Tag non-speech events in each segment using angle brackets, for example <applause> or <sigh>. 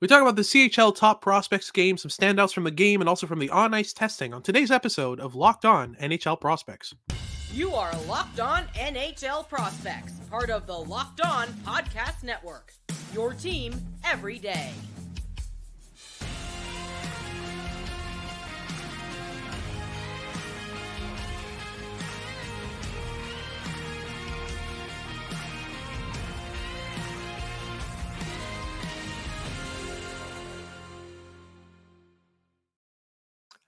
We talk about the CHL top prospects game, some standouts from the game, and also from the on ice testing on today's episode of Locked On NHL Prospects. You are Locked On NHL Prospects, part of the Locked On Podcast Network. Your team every day.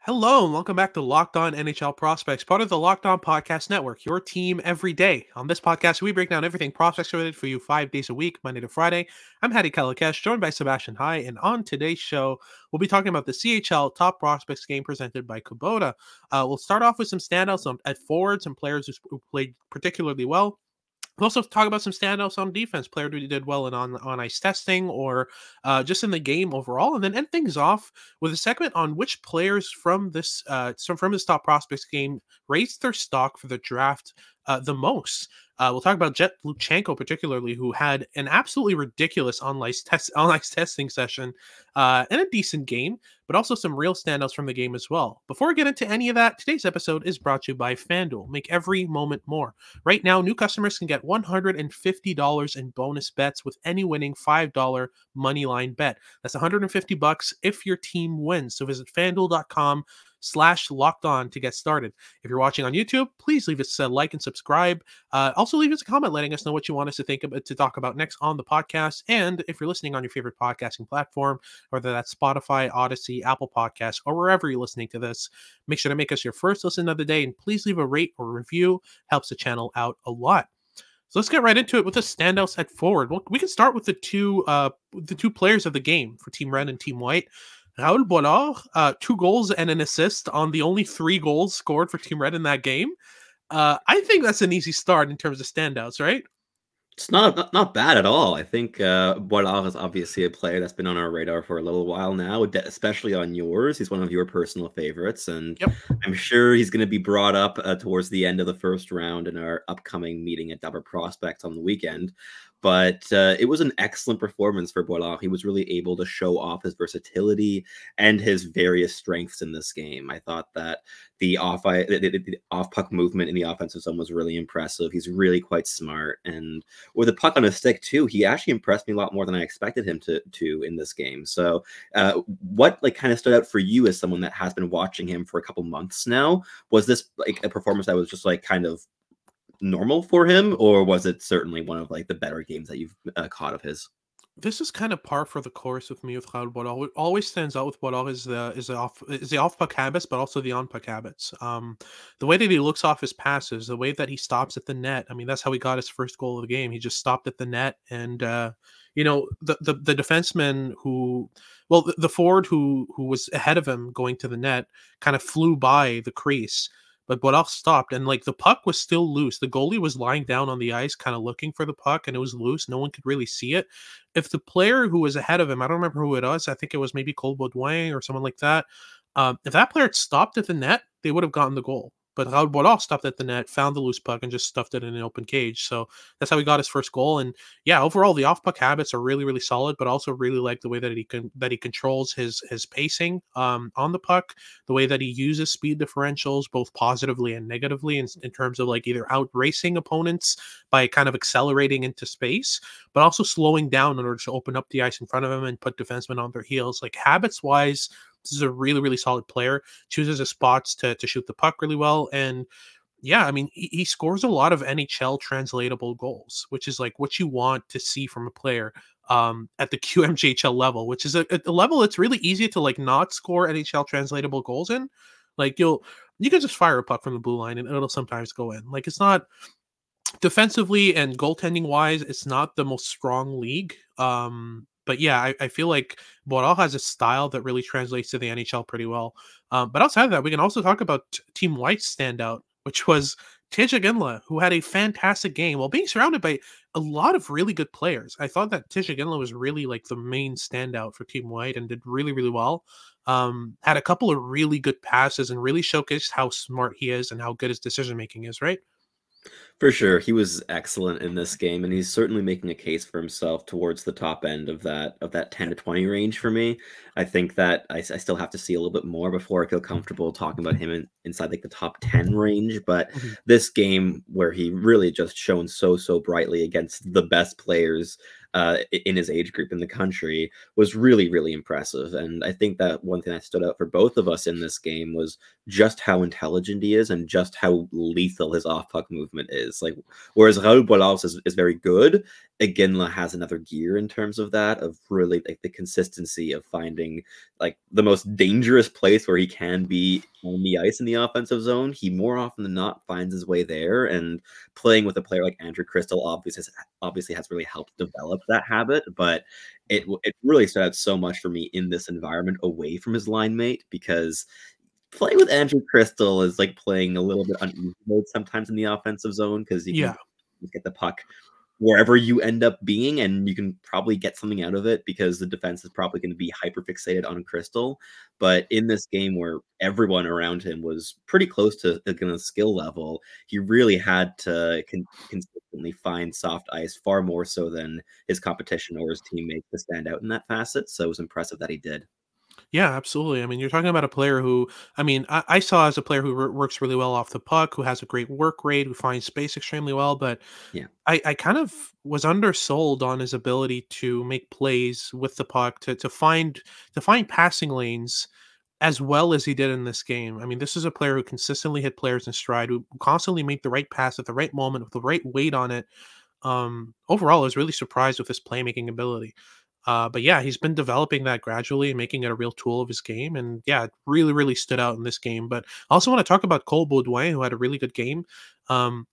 Hello, and welcome back to Locked On NHL Prospects, part of the Locked On Podcast Network, your team every day. On this podcast, we break down everything prospects related for you five days a week, Monday to Friday. I'm Hadi Kalakeche, joined by Sebastian High, and on today's show, we'll be talking about the CHL Top Prospects game presented by Kubota. Uh, we'll start off with some standouts at forwards and players who played particularly well. We'll also talk about some standouts on defense, player who did well in on on ice testing or uh, just in the game overall, and then end things off with a segment on which players from this uh, from this top prospects game raised their stock for the draft uh, the most. Uh, we'll talk about Jett Luchanko particularly, who had an absolutely ridiculous online test <laughs> online testing session uh, and a decent game, but also some real standouts from the game as well. Before we get into any of that, today's episode is brought to you by FanDuel. Make every moment more. Right now, new customers can get $150 in bonus bets with any winning $5 money line bet. That's 150 bucks if your team wins. So visit FanDuel.com slash locked on to get started. If you're watching on YouTube, please leave us a like and subscribe. Uh, also, leave us a comment letting us know what you want us to think about to talk about next on the podcast. And if you're listening on your favorite podcasting platform, whether that's Spotify, Audacy, Apple Podcasts, or wherever you're listening to this, make sure to make us your first listen of the day and please leave a rate or review. Helps the channel out a lot. So let's get right into it with the standouts at forward. Well, we can start with the two uh, the two players of the game for Team Red and Team White. Raoul Boilard, uh, two goals and an assist on the only three goals scored for Team Red in that game. Uh, I think that's an easy start in terms of standouts, right? It's not not, not bad at all. I think uh, Boilard is obviously a player that's been on our radar for a little while now, especially on yours. He's one of your personal favorites, and yep. I'm sure he's going to be brought up uh, towards the end of the first round in our upcoming meeting at Double Prospects on the weekend but uh, it was an excellent performance for Boilard. He was really able to show off his versatility and his various strengths in this game. I thought that the off the, the, the off puck movement in the offensive zone was really impressive. He's really quite smart, and with the puck on his stick too, he actually impressed me a lot more than I expected him to to in this game. So, uh, what like kind of stood out for you as someone that has been watching him for a couple months now? Was this like a performance that was just like kind of normal for him, or was it certainly one of like the better games that you've uh, caught of his? This is kind of par for the course with me with Raoul Boilard. What always stands out with Boilard is the is the off is the off puck habits, but also the on puck habits. Um, the way that he looks off his passes, the way that he stops at the net. I mean, that's how he got his first goal of the game. He just stopped at the net, and uh, you know the the, the defenseman who, well, the, the forward who who was ahead of him going to the net kind of flew by the crease but Boilard stopped and like the puck was still loose. The goalie was lying down on the ice, kind of looking for the puck, and it was loose. No one could really see it. If the player who was ahead of him, I don't remember who it was, I think it was maybe Cole Beaudoin or someone like that. Um, if that player had stopped at the net, they would have gotten the goal. But Raoul Boilard stopped at the net, found the loose puck, and just stuffed it in an open cage. So that's how he got his first goal. And yeah, overall the off puck habits are really, really solid. But also really like the way that he can that he controls his his pacing um, on the puck, the way that he uses speed differentials both positively and negatively in, in terms of like either out racing opponents by kind of accelerating into space, but also slowing down in order to open up the ice in front of him and put defensemen on their heels. Like habits wise this is a really, really solid player. Chooses his spots to to shoot the puck really well, and yeah, I mean, he, he, scores a lot of NHL translatable goals, which is like what you want to see from a player um, at the <laughs> QMJHL level, which is a, a, level that's really easy to like not score NHL translatable goals in. Like you'll you can just fire a puck from the blue line and it'll sometimes go in. Like it's not defensively and goaltending wise, it's not the most strong league. Um, but yeah, I, I feel like Boral has a style that really translates to the NHL pretty well. Um, but outside of that, we can also talk about Team White's standout, which was Tij Iginla, who had a fantastic game while being surrounded by a lot of really good players. I thought that Tij Iginla was really like the main standout for Team White and did really, really well. Um, had a couple of really good passes and really showcased how smart he is and how good his decision making is, right? For sure, he was excellent in this game, and he's certainly making a case for himself towards the top end of that of that 10 to 20 range for me. I think that I, I still have to see a little bit more before I feel comfortable talking about him in, inside like the top 10 range. But mm-hmm. this game where he really just shone so so brightly against the best players uh, in his age group in the country was really, really impressive. And I think that one thing that stood out for both of us in this game was just how intelligent he is and just how lethal his off puck movement is. Like, whereas Raoul Boilard is, is very good, Iginla has another gear in terms of that, of really like the consistency of finding like the most dangerous place where he can be on the ice in the offensive zone. He more often than not finds his way there, and playing with a player like Andrew Cristall obviously has, obviously has really helped develop that habit. But it it really stood out so much for me in this environment away from his line mate because playing with Andrew Cristall is like playing a little bit uneven sometimes in the offensive zone because you yeah. get the puck wherever you end up being, and you can probably get something out of it because the defense is probably going to be hyper fixated on Cristall. But in this game where everyone around him was pretty close to uh, the skill level, he really had to con- consistently find soft ice far more so than his competition or his teammates to stand out in that facet. So it was impressive that he did. Yeah, absolutely. I mean, you're talking about a player who, I mean, I, I saw as a player who works really well off the puck, who has a great work rate, who finds space extremely well. But yeah, I, I kind of was undersold on his ability to make plays with the puck, to to find to find passing lanes as well as he did in this game. I mean, this is a player who consistently hit players in stride, who constantly made the right pass at the right moment with the right weight on it. Um, overall, I was really surprised with his playmaking ability. Uh, but yeah, he's been developing that gradually and making it a real tool of his game. And yeah, it really, really stood out in this game. But I also want to talk about Cole Beaudoin, who had a really good game. Um,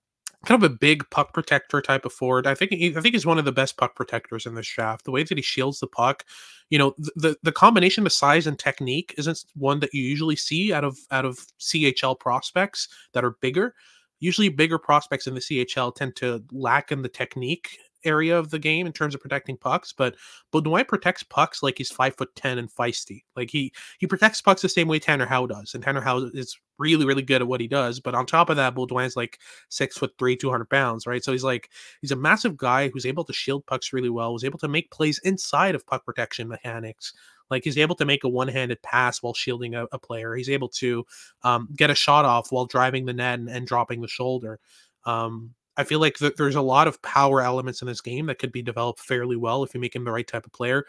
kind of a big puck protector type of forward. I think he, I think he's one of the best puck protectors in this draft. The way that he shields the puck, you know, the, the the combination of size and technique isn't one that you usually see out of out of CHL prospects that are bigger. Usually, bigger prospects in the CHL tend to lack in the technique area of the game in terms of protecting pucks, but Beaudoin protects pucks like he's five foot ten and feisty. Like he he protects pucks the same way Tanner Howe does, and Tanner Howe is really really good at what he does. But on top of that, Beaudoin's like six foot three, two hundred pounds, right? So he's like he's a massive guy who's able to shield pucks really well, was able to make plays inside of puck protection mechanics. Like he's able to make a one-handed pass while shielding a, a player. He's able to um, get a shot off while driving the net and, and dropping the shoulder. Um, I feel like th- there's a lot of power elements in this game that could be developed fairly well if you make him the right type of player.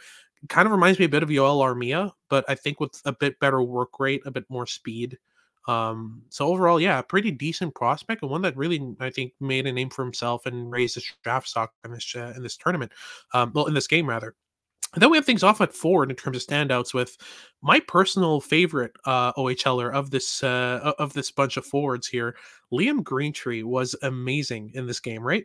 kind of reminds me a bit of Joel Armia, but I think with a bit better work rate, a bit more speed. Um, so overall, yeah, pretty decent prospect and one that really I think made a name for himself and raised his draft stock in this uh, in this tournament. Um, well, in this game rather. And then we have things off at forward in terms of standouts with my personal favorite uh, OHLer of this uh, of this bunch of forwards here. Liam Greentree was amazing in this game, right?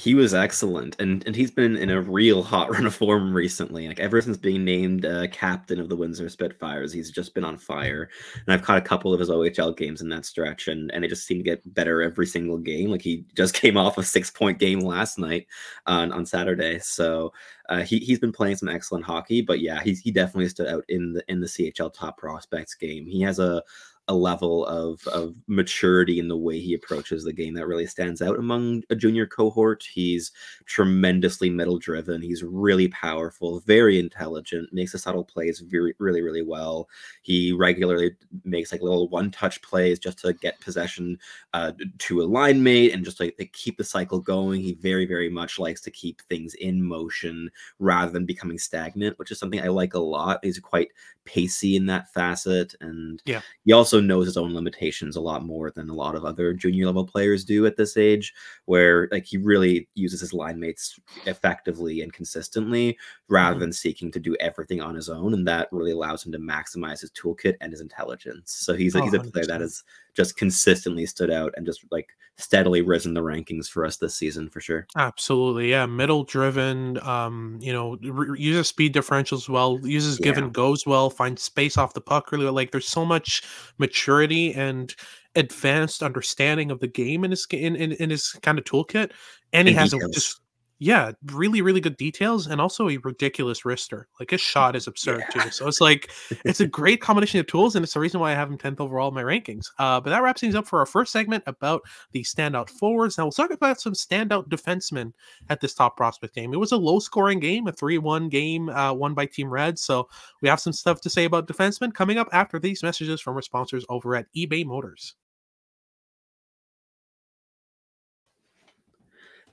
He was excellent, and and he's been in a real hot <laughs> run of form recently. Like ever since being named uh, captain of the Windsor Spitfires, he's just been on fire. And I've caught a couple of his OHL games in that stretch, and and it just seemed to get better every single game. Like he just <laughs> came off a six point game last night on on Saturday, so uh, he he's been playing some excellent hockey. But yeah, he's he definitely stood out in the in the CHL top prospects game. He has a a level of of maturity in the way he approaches the game that really stands out among a junior cohort. He's tremendously middle driven. He's really powerful, very intelligent, makes the subtle plays very really really well. He regularly makes like little one touch plays just to get possession uh, to a line mate and just like keep the cycle going. He very very much likes to keep things in motion rather than becoming stagnant, which is something I like a lot. He's quite pacey in that facet, and yeah, he also knows his own limitations a lot more than a lot of other junior level players do at this age, where like he really uses his line mates effectively and consistently rather mm-hmm. than seeking to do everything on his own. And that really allows him to maximize his toolkit and his intelligence. So he's, oh, he's a player that has just consistently stood out and just like steadily risen the rankings for us this season for sure. Absolutely. Yeah. Middle driven, um, you know, re- uses speed differentials well, uses yeah. give and goes well, finds space off the puck really like there's so much maturity and advanced understanding of the game in his in, in, in his kind of toolkit. And he has a, just Yeah, really, really good details and also a ridiculous wrister. Like his shot is <laughs> absurd yeah. too. So it's like it's a great combination of tools, and it's the reason why I have him 10th overall in my rankings. Uh, but that wraps things up for our first segment about the standout forwards. Now we'll talk about some standout defensemen at this top prospect game. It was a low scoring game, a 3-1 game, uh, won by Team Red. So we have some stuff to say about defensemen coming up after these messages from our sponsors over at eBay Motors.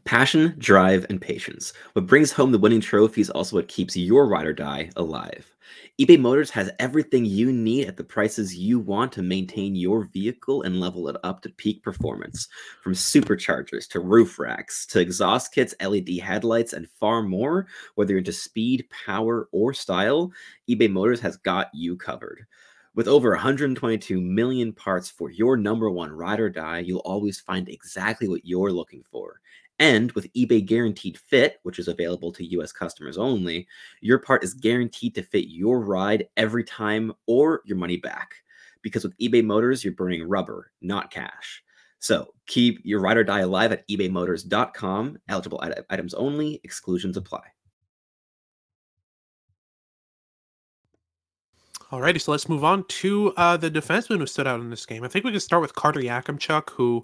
Passion, drive, and patience. What brings home the winning trophy is also what keeps your ride or die alive. eBay Motors has everything you need at the prices you want to maintain your vehicle and level it up to peak performance. From superchargers to roof racks to exhaust kits, LED headlights, and far more, whether you're into speed, power, or style, eBay Motors has got you covered. With over 122 million parts for your number one ride or die, you'll always find exactly what you're looking for. And with eBay Guaranteed Fit, which is available to US customers only, your part is guaranteed to fit your ride every time or your money back. Because with eBay Motors, you're burning rubber, not cash. So keep your ride or die alive at ebaymotors.com. Eligible items only, exclusions apply. Alrighty, so let's move on to uh, the defenseman who stood out in this game. I think we can start with Carter Yakemchuk, who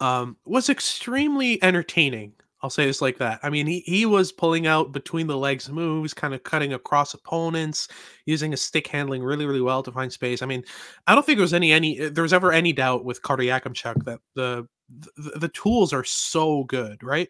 um, was extremely entertaining. I'll say this like that. I mean, he, he was pulling out between the legs moves, kind of cutting across opponents, using his stick handling really, really well to find space. I mean, I don't think there was any any there was ever any doubt with Carter Yakemchuk that the, the the tools are so good, right?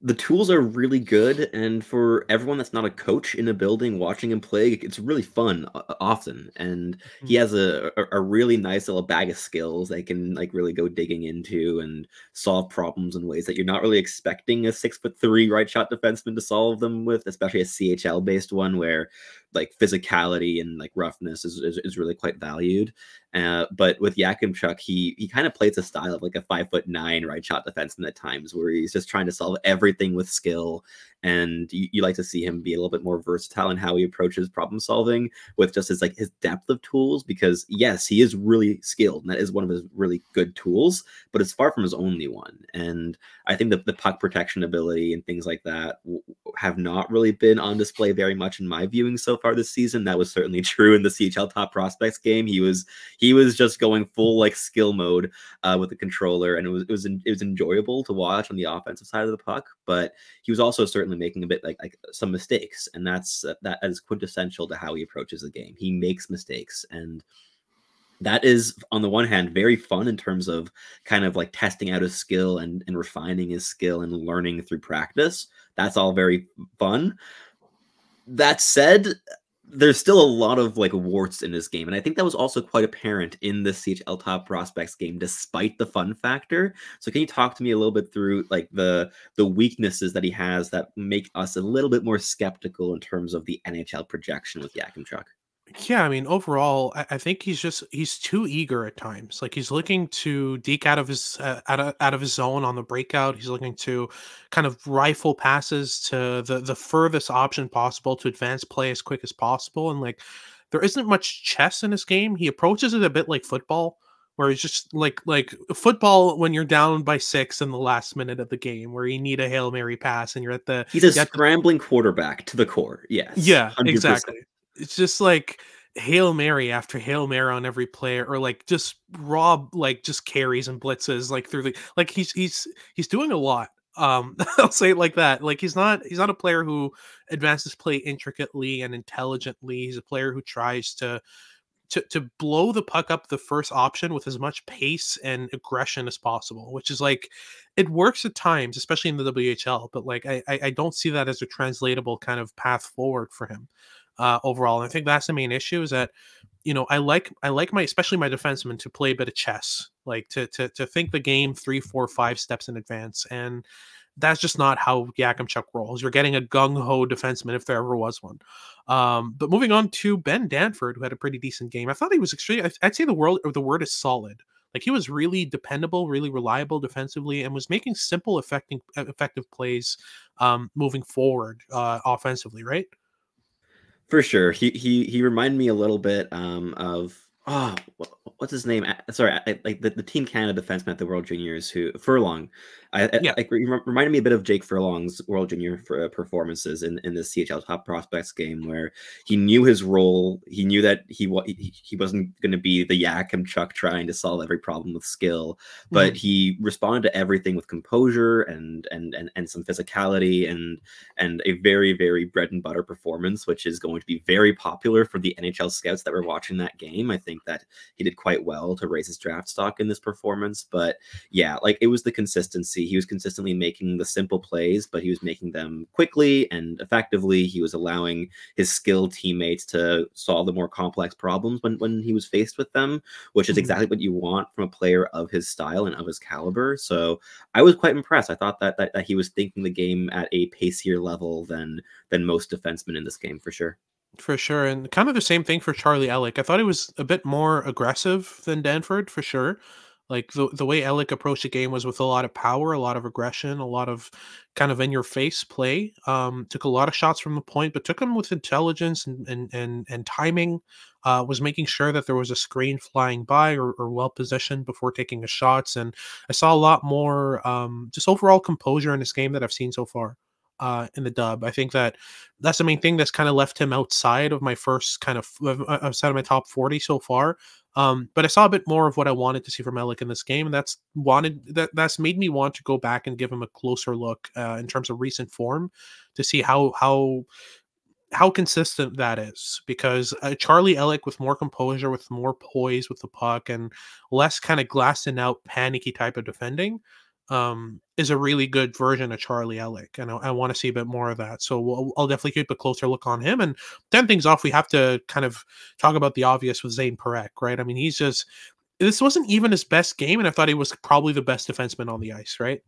The tools are really good and for everyone that's not a coach in a building watching him play it's really fun uh, often and mm-hmm. he has a, a, a really nice little bag of skills they can like really go digging into and solve problems in ways that you're not really expecting a six foot three right shot defenseman to solve them with especially a chl based one where like physicality and like roughness is, is, is really quite valued uh, but with Yakemchuk, he he kind of plays a style of like a five foot nine right shot defenseman at times, where he's just trying to solve everything with skill and you, you, like to see him be a little bit more versatile in how he approaches problem solving with just his like his depth of tools because yes he is really skilled and that is one of his really good tools but it's far from his only one. And i think that the puck protection ability and things like that w- have not really been on display very much in my viewing so far this season. That was certainly <laughs> true in the chl top prospects game. He was he was just going full like skill mode uh, with the controller and it was it was it was enjoyable to watch on the offensive side of the puck but he was also certainly making a bit like like some mistakes, and that's uh, that is quintessential to how he approaches the game. He makes mistakes, and that is on the one hand very fun in terms of kind of like testing out his skill and, and refining his skill and learning through practice that's all very fun that said there's still a lot of like warts in this game and i think that was also quite apparent in the chl top prospects game despite the fun factor. So can you talk to me a little bit through like the the weaknesses that he has that make us a little bit more skeptical in terms of the nhl projection with yakim yakemchuk yeah, I mean, overall, I, I, think he's just he's too eager at times. Like he's looking to deke out of his uh, out of out of his zone on the breakout. He's looking to kind of rifle passes to the the furthest option possible to advance play as quick as possible. And like, there isn't much chess in this game. He approaches it a bit like football, where he's just like like football when you're down by six in the last minute of the game, where you need a hail mary pass and you're at the he's a scrambling the, quarterback to the core. Yes, yeah, 100%. exactly it's just like Hail Mary after Hail Mary on every player, or like just Rob like just carries and blitzes like through the like he's he's he's doing a lot. Um, <laughs> I'll say it like that. Like he's not he's not a player who advances play intricately and intelligently. He's a player who tries to to to blow the puck up the first option with as much pace and aggression as possible, which is like it works at times, especially in the WHL. But like I I don't see that as a translatable kind of path forward for him uh, overall. And I think that's the main issue is that you know I like I like my especially my defensemen to play a bit of chess, like to to to think the game three, four, five steps in advance, and that's just not how Yakemchuk rolls. You're getting a gung ho defenseman if there ever was one. Um, but moving on to Ben Danford, who had a pretty decent game. I thought he was extremely. I'd say the world or the word is solid. Like he was really dependable, really reliable defensively, and was making simple, effective, effective plays um, moving forward uh, offensively. Right. For sure. He he he reminded me a little bit um, of oh, what's his name? Sorry, I, like the, the Team Canada defenseman at the World Juniors who Furlong. I, yeah. like reminded me a bit of Jake Furlong's World Junior for, uh, performances in, in the CHL Top Prospects game, where he knew his role. He knew that he he, he wasn't going to be the Yakemchuk trying to solve every problem with skill, but mm. he responded to everything with composure and and and and some physicality and and a very very bread and butter performance, which is going to be very popular for the NHL scouts that were watching that game. I think that he did quite well to raise his draft stock in this performance, but yeah, like it was the consistency consistency. He was consistently making the simple plays, but he was making them quickly and effectively. He was allowing his skilled teammates to solve the more complex problems when, when he was faced with them, which is mm-hmm. exactly what you want from a player of his style and of his caliber. So I was quite impressed. I thought that that, that he was thinking the game at a pacier level than than most defensemen in this game for sure. For sure. And kind of the same thing for Charlie Elick. I thought he was a bit more aggressive than Danford for sure. Like the the way Elick approached the game was with a lot of power, a lot of aggression, a lot of kind of in your face play. Um, took a lot of shots from the point, but took them with intelligence and and and, and timing. Uh, was making sure that there was a screen flying by or, or well positioned before taking the shots. And I saw a lot more um, just overall composure in this game that I've seen so far uh, in the dub. I think that that's the main thing that's kind of left him outside of my first kind of outside of my top 40 so far. Um, but I saw a bit more of what I wanted to see from Elick in this game, and that's wanted that that's made me want to go back and give him a closer look uh, in terms of recent form to see how how how consistent that is because uh, Charlie Elick with more composure, with more poise with the puck, and less kind of glassing out, panicky type of defending um, is a really good version of Charlie Elick, and I, I want to see a bit more of that. So we'll, I'll definitely keep a closer look on him. And then things off, we have to kind of talk about the obvious with Zayne Parekh, right? I mean, he's just this wasn't even his best game, and I thought he was probably the best defenseman on the ice, right?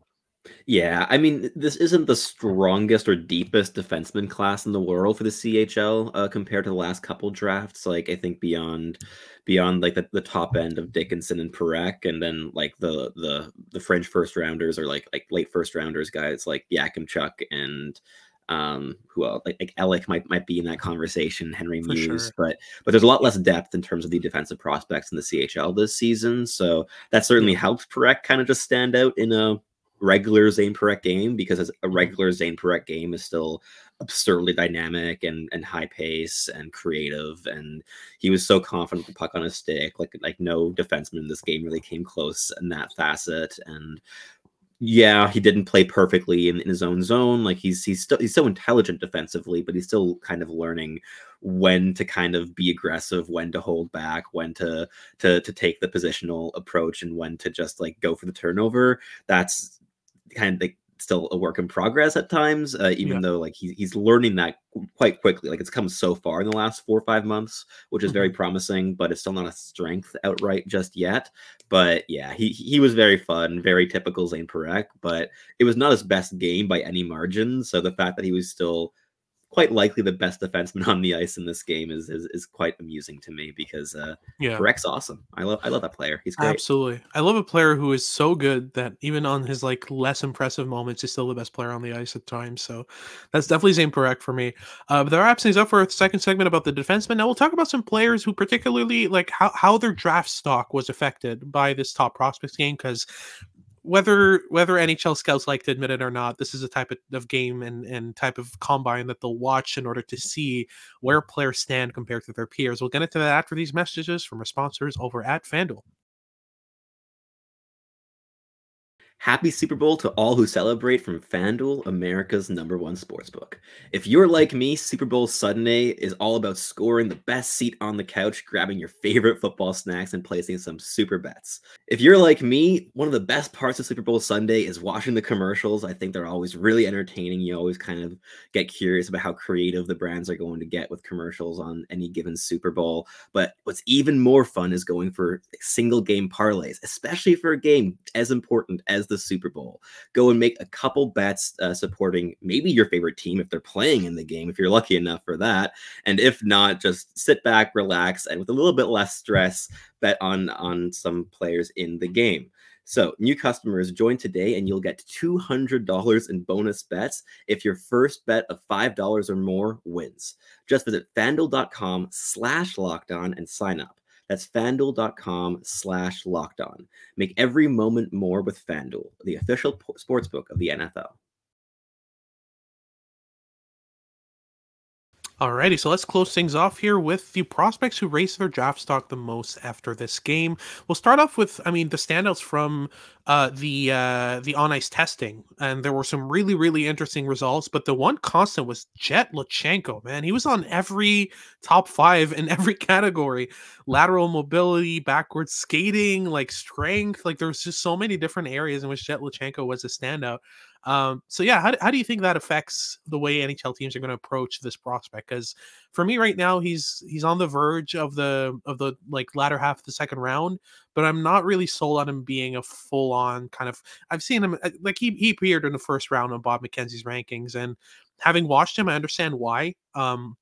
Yeah, I mean, this isn't the strongest or deepest defenseman class in the world for the CHL uh, compared to the last couple drafts. Like, I think beyond beyond like the, the top end of Dickinson and Parekh, and then like the the the French first rounders or like like late first rounders guys like Chuck and um who else like, like Elick might might be in that conversation, Henry For Muse, sure. but but there's a lot less depth in terms of the defensive prospects in the CHL this season. So that certainly helps Parekh kind of just stand out in a regular Zayne Parekh game because a mm-hmm. regular Zayne Parekh game is still absurdly dynamic and and high pace and creative and he was so confident with the puck on his stick like like no defenseman in this game really came close in that facet and yeah he didn't play perfectly in, in his own zone like he's he's still he's so intelligent defensively but he's still kind of learning when to kind of be aggressive when to hold back when to to to take the positional approach and when to just like go for the turnover that's kind of like still a work in progress at times, uh, even yeah. though like he, he's learning that quite quickly. Like it's come so far in the last four or five months, which is very mm-hmm. promising, but it's still not a strength outright just yet. But yeah, he he was very fun, very typical Zayne Parekh, but it was not his best game by any margin. So the fact that he was still quite likely the best defenseman <laughs> on the ice in this game is is, is quite amusing to me because uh yeah Parekh's awesome. I love I love that player. He's great. Absolutely. I love a player who is so good that even on his like less impressive moments is still the best player on the ice at times. So that's definitely Zayne Parekh for me. Uh but there are things up for a second segment about the defenseman. Now we'll talk about some players who particularly like how, how their draft stock was affected by this top prospects game because whether whether NHL scouts like to admit it or not, this is a type of, of, game and, and type of combine that they'll watch in order to mm-hmm. see where players stand compared to their peers. We'll get into that after these messages from our sponsors over at FanDuel. Happy Super Bowl to all who celebrate from FanDuel, America's number one sportsbook. If you're like me, Super Bowl Sunday is all about scoring the best seat on the couch, grabbing your favorite football snacks, and placing some super bets. If you're like me, one of the best parts of Super Bowl Sunday is watching the commercials. I think they're always really entertaining. You always kind of get curious about how creative the brands are going to get with commercials on any given Super Bowl. But what's even more fun is going for single game parlays, especially for a game as important as the Super Bowl. Go and make a couple bets uh, supporting maybe your favorite team if they're playing in the game, if you're lucky enough for that. And if not, just sit back, relax, and with a little bit less stress, bet on on some players in the game. So, new customers join today and you'll get $200 in bonus bets if your first bet of $5 or more wins. Just visit fanduel.com slash lockdown and sign up. That's fanduel.com slash locked on. Make every moment more with Fanduel, the official sportsbook of the NFL. Alrighty, so let's close things off here with the prospects who raised their draft stock the most after this game. We'll start off with, I mean, the standouts from uh, the uh, the on ice testing, and there were some really really interesting results. But the one constant was Jett Luchanko. Man, he was on every top five in <laughs> every category: lateral mobility, backwards skating, like strength. Like there's just so many different areas in which Jett Luchanko was a standout. Um, so yeah, how, how do you think that affects the way NHL teams are going to approach this prospect? Because for me right now, he's he's on the verge of the of the like latter half of the second round, but I'm not really sold on him being a full on kind of. I've seen him uh, like he he appeared in the first round on Bob McKenzie's rankings, and having watched him, I understand why. Um,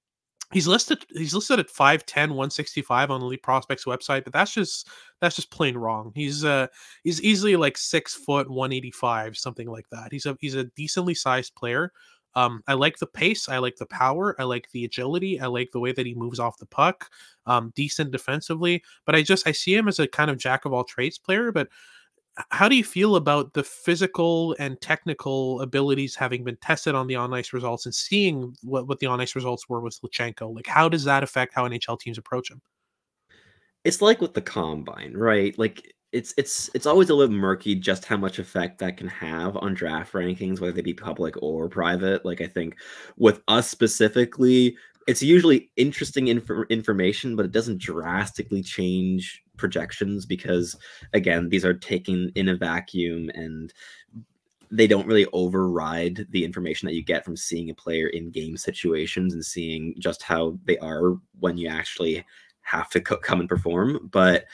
he's listed he's listed at 5'10 165 on the elite prospects website but that's just that's just plain wrong. He's uh he's easily like six foot 185 something like that. He's a he's a decently sized player. Um i like the pace i like the power i like the agility i like the way that he moves off the puck um decent defensively but i just i see him as a kind of jack of all trades player but how do you feel about the physical and technical abilities having been tested on the on ice results and seeing what, what the on ice results were with Luchanko? Like, how does that affect how NHL teams approach him? It's like with the combine, right? Like, it's it's it's always a little murky just how much effect that can have on draft rankings, whether they be public or private. Like, I think with us specifically, it's usually interesting inf- information, but it doesn't drastically change projections because again these are taken in a vacuum and they don't really override the information that you get from seeing a player in game situations and seeing just how they are when you actually have to co- come and perform. But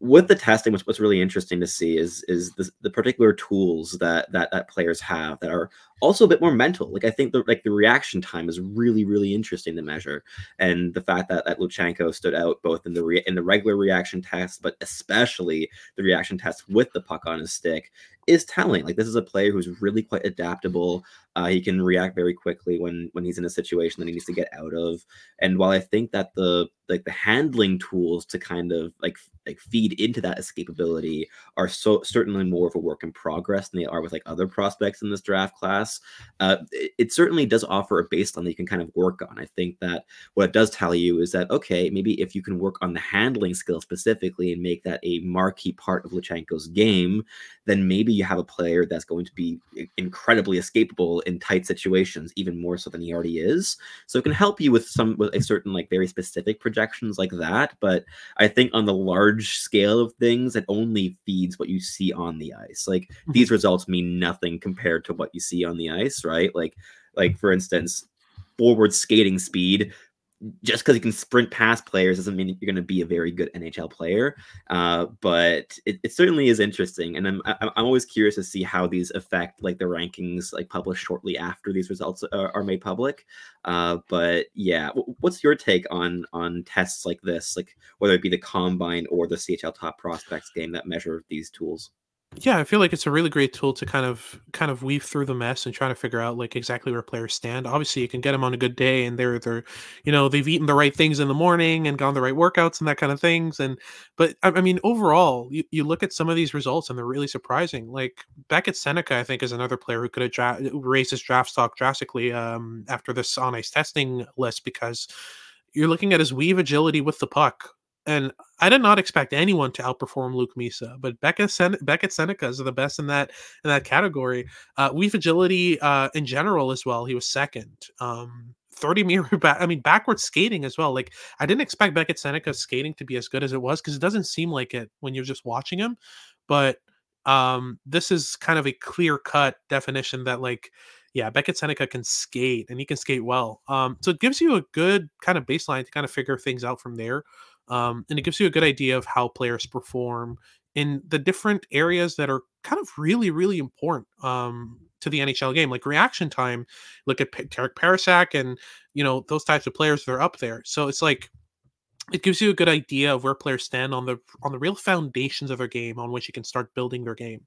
with the testing, what's, what's really interesting to see is is the, the particular tools that, that that players have that are also a bit more mental. Like I think the like the reaction time is really really interesting to measure, and the fact that that Luchanko stood out both in the re- in the regular reaction test, but especially the reaction test with the puck on his stick is telling. Like this is a player who's really quite adaptable. Uh, he can react very quickly when when he's in a situation that he needs to get out of. And while I think that the like the handling tools to kind of like like feed into that escapability are so certainly more of a work in progress than they are with like other prospects in this draft class. Uh, it, it, certainly does offer a baseline that you can kind of work on. I think that what it does tell you is that okay, maybe if you can work on the handling skill specifically and make that a marquee part of Luchanko's game, then maybe you have a player that's going to be incredibly escapable in tight situations, even more so than he already is. So it can help you with some with a certain like very specific projections like that. But I think on the large scale of things, it only feeds what you see on the ice. Like mm-hmm. these results mean nothing compared to what you see on the ice, right? Like like for instance, forward skating speed just because you can sprint past players doesn't mean you're going to be a very good NHL player. Uh, but it, it, certainly is interesting, and I'm I'm always curious to see how these affect like the rankings like published shortly after these results are, are made public. Uh, but yeah, what's your take on on tests like this, like whether it be the combine or the CHL Top Prospects game that measure these tools? Yeah, I feel like it's a really great tool to kind of kind of weave through the mess and try to figure out like exactly where players stand. Obviously, you can get them on a good day and they're they're you know they've eaten the right things in the morning and gone the right workouts and that kind of things. And but I, I mean overall, you, you look at some of these results and they're really surprising. Like Beckett Sennecke I think, is another player who could have dra- raised his draft stock drastically um, after this on ice testing list because you're looking at his weave agility with the puck and I did not expect anyone to outperform Luke Misa, but Becca Sen- Beckett Sennecke is the best in that in that category. Uh, weave agility uh, in general as well. He was second. Um, 30 meter <laughs> back I mean backward skating as well. Like I didn't expect Beckett Sennecke's skating to be as good as it was because it doesn't seem like it when you're just watching him. But um this is kind of a clear cut definition that like yeah, Beckett Sennecke can skate and he can skate well. Um so it gives you a good kind of baseline to kind of figure things out from there um, and it gives you a good idea of how players perform in the different areas that are kind of really, really important um, to the NHL game, like reaction time. Look at P- Terik Parascak and you know those types of players that are up there. So it's like it gives you a good idea of where players stand on the on the real foundations of their game on which you can start building their game.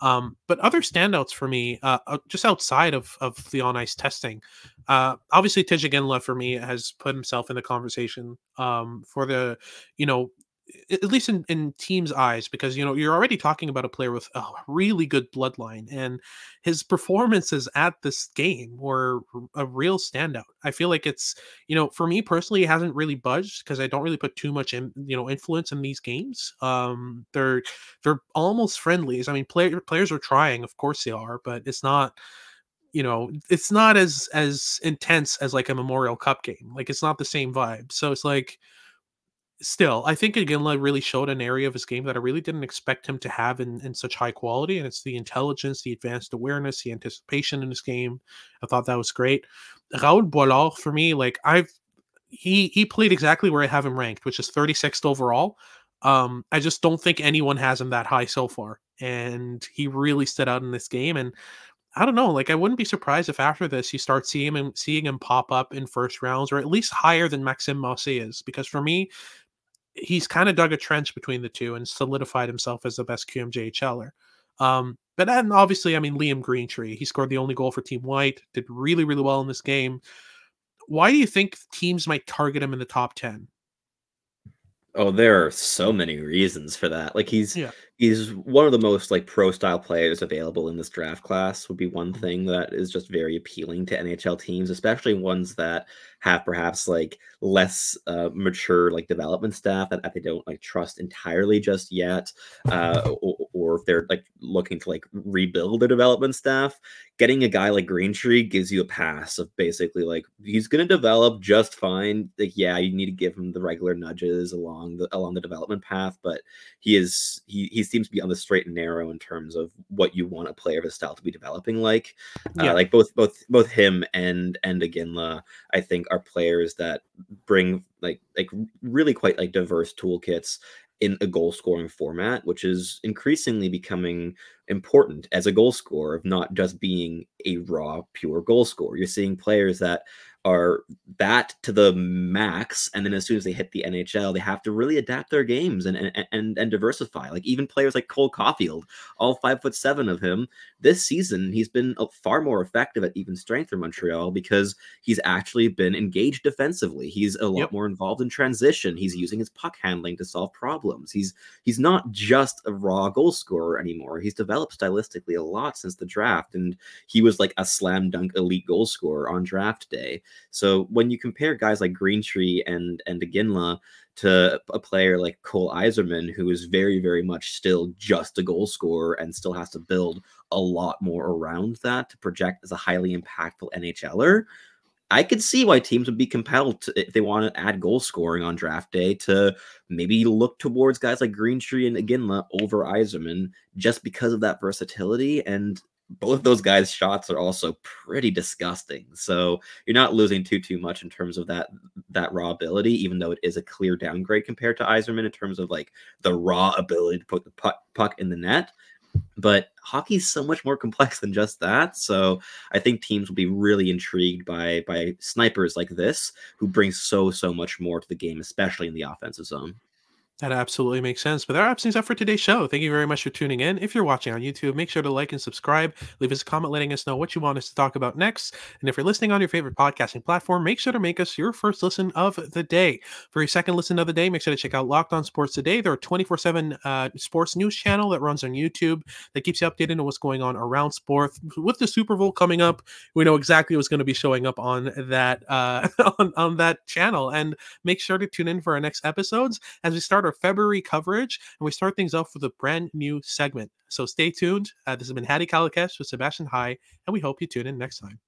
Um, but other standouts for me uh, uh just outside of of the on ice testing uh, obviously Tij Iginla for me has put himself in the conversation um, for the you know at least in, in teams' eyes, because you know you're already talking about a player with a really good bloodline, and his performances at this game were a real standout. I feel like it's you know for me personally, it hasn't really budged because I don't really put too much in you know influence in these games. Um, they're they're almost friendlies. I mean, player, players are trying, of course they are, but it's not you know it's not as as intense as like a memorial cup game like it's not the same vibe so it's like still, I think Iginla really showed an area of his game that I really didn't expect him to have in, in such high quality. And it's the intelligence, the advanced awareness, the anticipation in his game. I thought that was great. Raoul Boilard, for me, like I've he he played exactly where I have him ranked, which is 36th overall. Um, I just don't think anyone has him that high so far. And he really stood out in this game. And I don't know, like I wouldn't be surprised if after this you start seeing him seeing him pop up in first rounds or at least higher than Maxim Massé is. Because for me, he's kind of dug a trench between the two and solidified himself as the best QMJHLer. Um, but then obviously, I mean, Liam Greentree, he scored the only goal for Team White, did really, really well in this game. Why do you think teams might target him in the top 10? Oh, there are so many reasons for that. Like he's yeah. He's one of the most like pro style players available in this draft class would be one mm-hmm. thing that is just very appealing to NHL teams, especially ones that have perhaps like less uh, mature like development staff that, that, they don't like trust entirely just yet uh, <laughs> or, or, if they're like looking to like rebuild their development staff getting a guy like greentree gives you a pass of basically like he's going to develop just fine like yeah you need to give him the regular nudges along the along the development path but he is he, he seems to be on the straight and narrow in terms of what you want a player of his style to be developing like uh, yeah. Uh, like both both both him and and Iginla I think are players that bring like like really quite like diverse toolkits in a goal scoring format, which is increasingly becoming important as a goal scorer of not just being a raw, pure goal scorer. You're seeing players that are that to the max and then as soon as they hit the nhl they have to really adapt their games and and and, and diversify. Like even players like cole caufield all five foot seven of him this season he's been uh, far more effective at even strength for montreal because he's actually been engaged defensively. He's a lot yep. more involved in transition. He's using his puck handling to solve problems. He's he's not just a raw goal scorer anymore. He's developed stylistically a lot since the draft and he was like a slam dunk elite goal scorer on draft day so when you compare guys like Greentree and and Iginla to a player like Cole Eiserman, who is very, very much still just a goal scorer and still has to build a lot more around that to project as a highly impactful NHLer. I could see why teams would be compelled to, if they want to add goal scoring on draft day to maybe look towards guys like Greentree and Iginla over Eiserman just because of that versatility and both those guys' shots are also pretty disgusting. So you're not losing too too much in terms of that that raw ability, even though it is a clear downgrade compared to Eiserman in terms of like the raw ability to put the puck, puck in the net. But hockey's so much more complex than just that. So I think teams will be really intrigued by by snipers like this who bring so so much more to the game, especially in the offensive zone. That absolutely makes sense. But that wraps things up for today's show. Thank you very much for tuning in. If you're watching on YouTube, make sure to like and subscribe. Leave us a comment letting us know what you want us to talk about next. And if you're listening on your favorite podcasting platform, make sure to make us your first listen of the day. For your second listen of the day, make sure to check out Locked On Sports Today. They're a 24 7 uh, sports news channel that runs on YouTube that keeps you updated on what's going on around sports. With the Super Bowl coming up, we know exactly what's going to be showing up on that uh, <laughs> on, on that channel. And make sure to tune in for our next episodes as we start our February coverage, and we start things off with a brand new segment. So stay tuned. Uh, this has been Hadi Kalakeche with Sebastian High, and we hope you tune in next time.